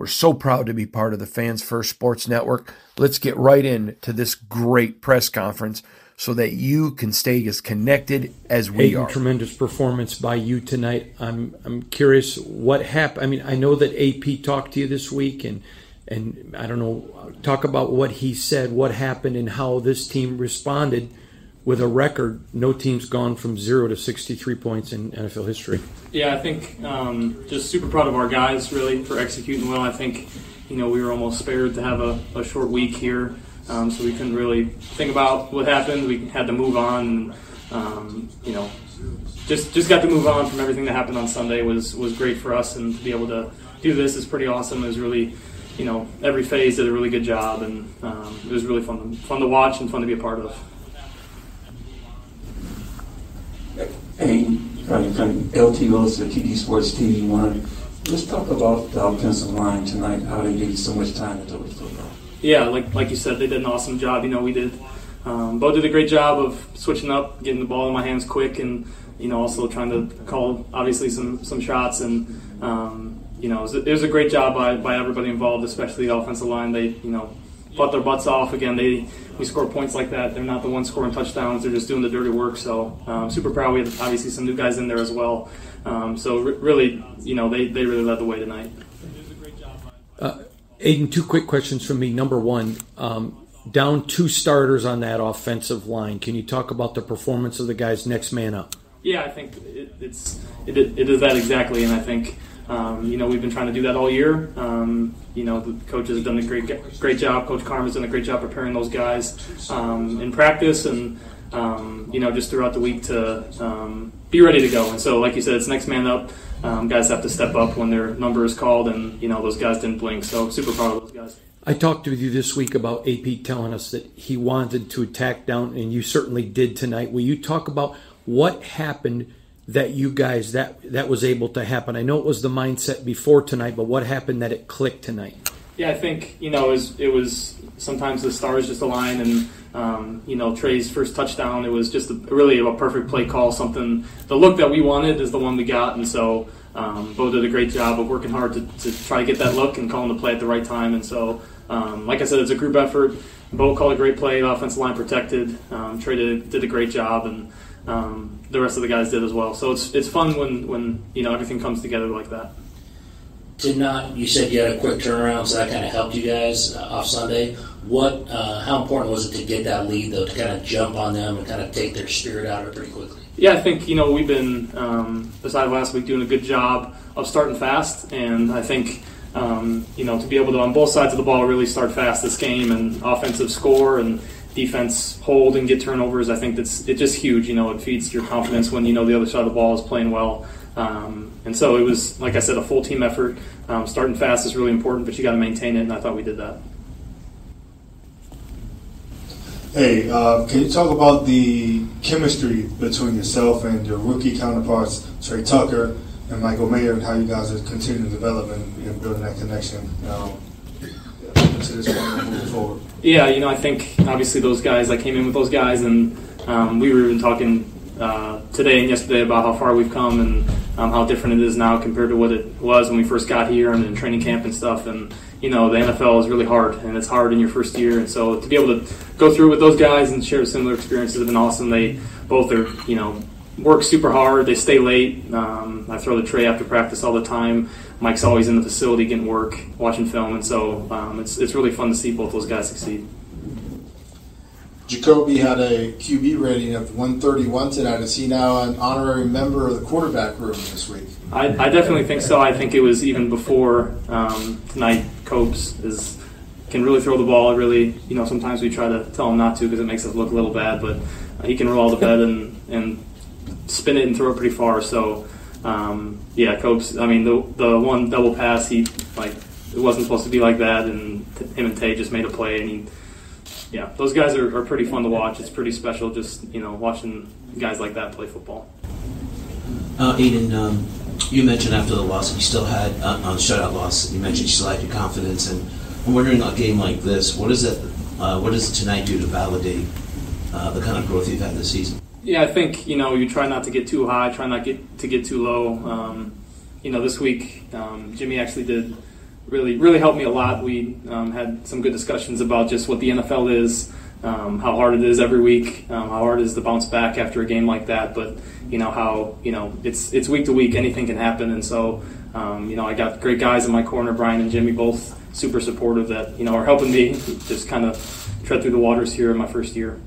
We're so proud to be part of the Fans First Sports Network. Let's get right into this great press conference so that you can stay as connected as we Aidan, are. Tremendous performance by you tonight. I'm I'm curious what happened. I mean, I know that AP talked to you this week, and and I don't know. Talk about what he said, what happened, and how this team responded with a record. No team's gone from zero to 63 points in NFL history. Yeah, I think um, just super proud of our guys really for executing well. I think you know we were almost spared to have a, a short week here, um, so we couldn't really think about what happened. We had to move on. Um, you know, just just got to move on from everything that happened on Sunday was was great for us, and to be able to do this is pretty awesome. It was really. You know, every phase did a really good job, and um, it was really fun, fun to watch and fun to be a part of. From LT Wilson, TD Sports TV One. Let's talk about the offensive line tonight. How they gave you so much time to do it. Yeah, like like you said, they did an awesome job. You know, we did. Um, Bo did a great job of switching up, getting the ball in my hands quick, and you know, also trying to call obviously some some shots. And um, you know, it was, a, it was, a, great job by, by everybody involved, especially the offensive line. They you know fought their butts off. Again, they we score points like that. They're not the ones scoring touchdowns. They're just doing the dirty work. So um, super proud. We have obviously some new guys in there as well. Um, so re- really, you know, they, they really led the way tonight. Uh, Aidan, two quick questions from me. Number one, um, down two starters on that offensive line. Can you talk about the performance of the guys next man up? Yeah, I think it, it's it, it is that exactly, and I think um, you know we've been trying to do that all year. Um, you know the coaches have done a great great job. Coach Karma's done a great job preparing those guys um, in practice and um, you know just throughout the week to um, be ready to go. And so, like you said, it's next man up. Um, guys have to step up when their number is called, and you know those guys didn't blink. So super proud of those guys. I talked with you this week about AP telling us that he wanted to attack down, and you certainly did tonight. Will you talk about what happened that you guys that that was able to happen? I know it was the mindset before tonight, but what happened that it clicked tonight? Yeah, I think you know it was, it was sometimes the stars just align, and um, you know Tre's first touchdown, it was just a, really a perfect play call. Something the look that we wanted is the one we got, and so um, Bo did a great job of working hard to, to try to get that look and calling the play at the right time. And so, um, like I said, it's a group effort. Bo called a great play, the offensive line protected. Um, Trey did, did a great job, and um, the rest of the guys did as well. So it's it's fun when when you know everything comes together like that. Did not you said you had a quick turnaround, so that kind of helped you guys uh, off Sunday. What uh, how important was it to get that lead though, to kind of jump on them and kind of take their spirit out of it pretty quickly? Yeah, I think you know we've been um, besides last week doing a good job of starting fast, and I think. Um, you know, to be able to on both sides of the ball really start fast this game and offensive score and defense hold and get turnovers. I think that's it's just huge. You know, it feeds your confidence when you know the other side of the ball is playing well. Um, and so it was, like I said, a full team effort. Um, starting fast is really important, but you got to maintain it, and I thought we did that. Hey, uh, can you talk about the chemistry between yourself and your rookie counterparts, Tre Tucker and Michael Mayer, and how you guys are continuing to develop and building that connection um, to this point moving forward? Yeah, you know, I think obviously those guys, I came in with those guys, and um, we were even talking uh, today and yesterday about how far we've come and um, how different it is now compared to what it was when we first got here and in training camp and stuff. And you know, the NFL is really hard, and it's hard in your first year. And so to be able to go through with those guys and share similar experiences has been awesome. They both are, you know, work super hard. They stay late. Um, I throw the Tre after practice all the time. Mike's always in the facility getting work, watching film, and so um, it's it's really fun to see both those guys succeed. Jakobi had a QB rating of 131 tonight. Is he now an honorary member of the quarterback room this week? I, I definitely think so. I think it was even before um, tonight. Copes is can really throw the ball. Really, you know, sometimes we try to tell him not to because it makes us look a little bad, but he can roll the bed and and spin it and throw it pretty far. So, um, yeah, Copes. I mean, the the one double pass, he like it wasn't supposed to be like that, and him and Tay just made a play, and he yeah, those guys are, are pretty fun to watch. It's pretty special just, you know, watching guys like that play football. Uh, Aidan, um, you mentioned after the loss, you still had, uh, on shutout loss, you mentioned you still had your confidence. And I'm wondering, a game like this, what does it, uh, what does tonight do to validate uh, the kind of growth you've had this season? Yeah, I think, you know, you try not to get too high, try not get to get too low. Um, you know, this week, um, Jimmy actually did – really really helped me a lot. We um, had some good discussions about just what the NFL is, um, how hard it is every week, um, how hard it is to bounce back after a game like that. But you know how you know it's it's week to week, anything can happen, and so um, you know I got great guys in my corner, Brian and Jimmy, both super supportive that you know are helping me just kind of tread through the waters here in my first year.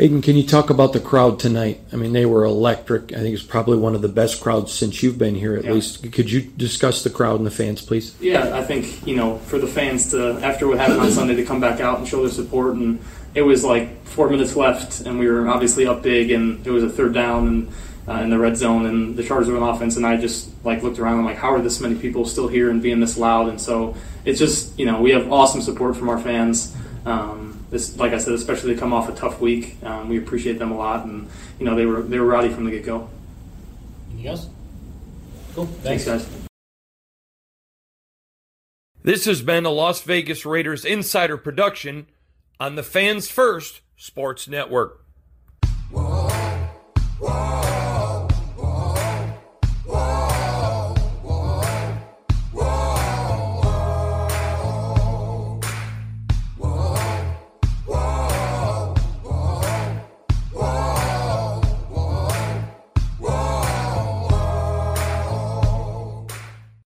Aidan, can you talk about the crowd tonight? I mean, they were electric. I think it's probably one of the best crowds since you've been here, at yeah. least. Could you discuss the crowd and the fans, please? Yeah, I think you know, for the fans to after what happened on Sunday to come back out and show their support, and it was like four minutes left, and we were obviously up big, and it was a third down and. Uh, in the red zone, and the Chargers were on offense, and I just like looked around. and like, how are this many people still here and being this loud? And so it's just you know we have awesome support from our fans. Um, this, like I said, especially to come off a tough week. Um, we appreciate them a lot, and you know they were they were rowdy from the get go. Anything else? Cool. Thanks. Thanks, guys. This has been a Las Vegas Raiders insider production on the Fans First Sports Network. Whoa, whoa.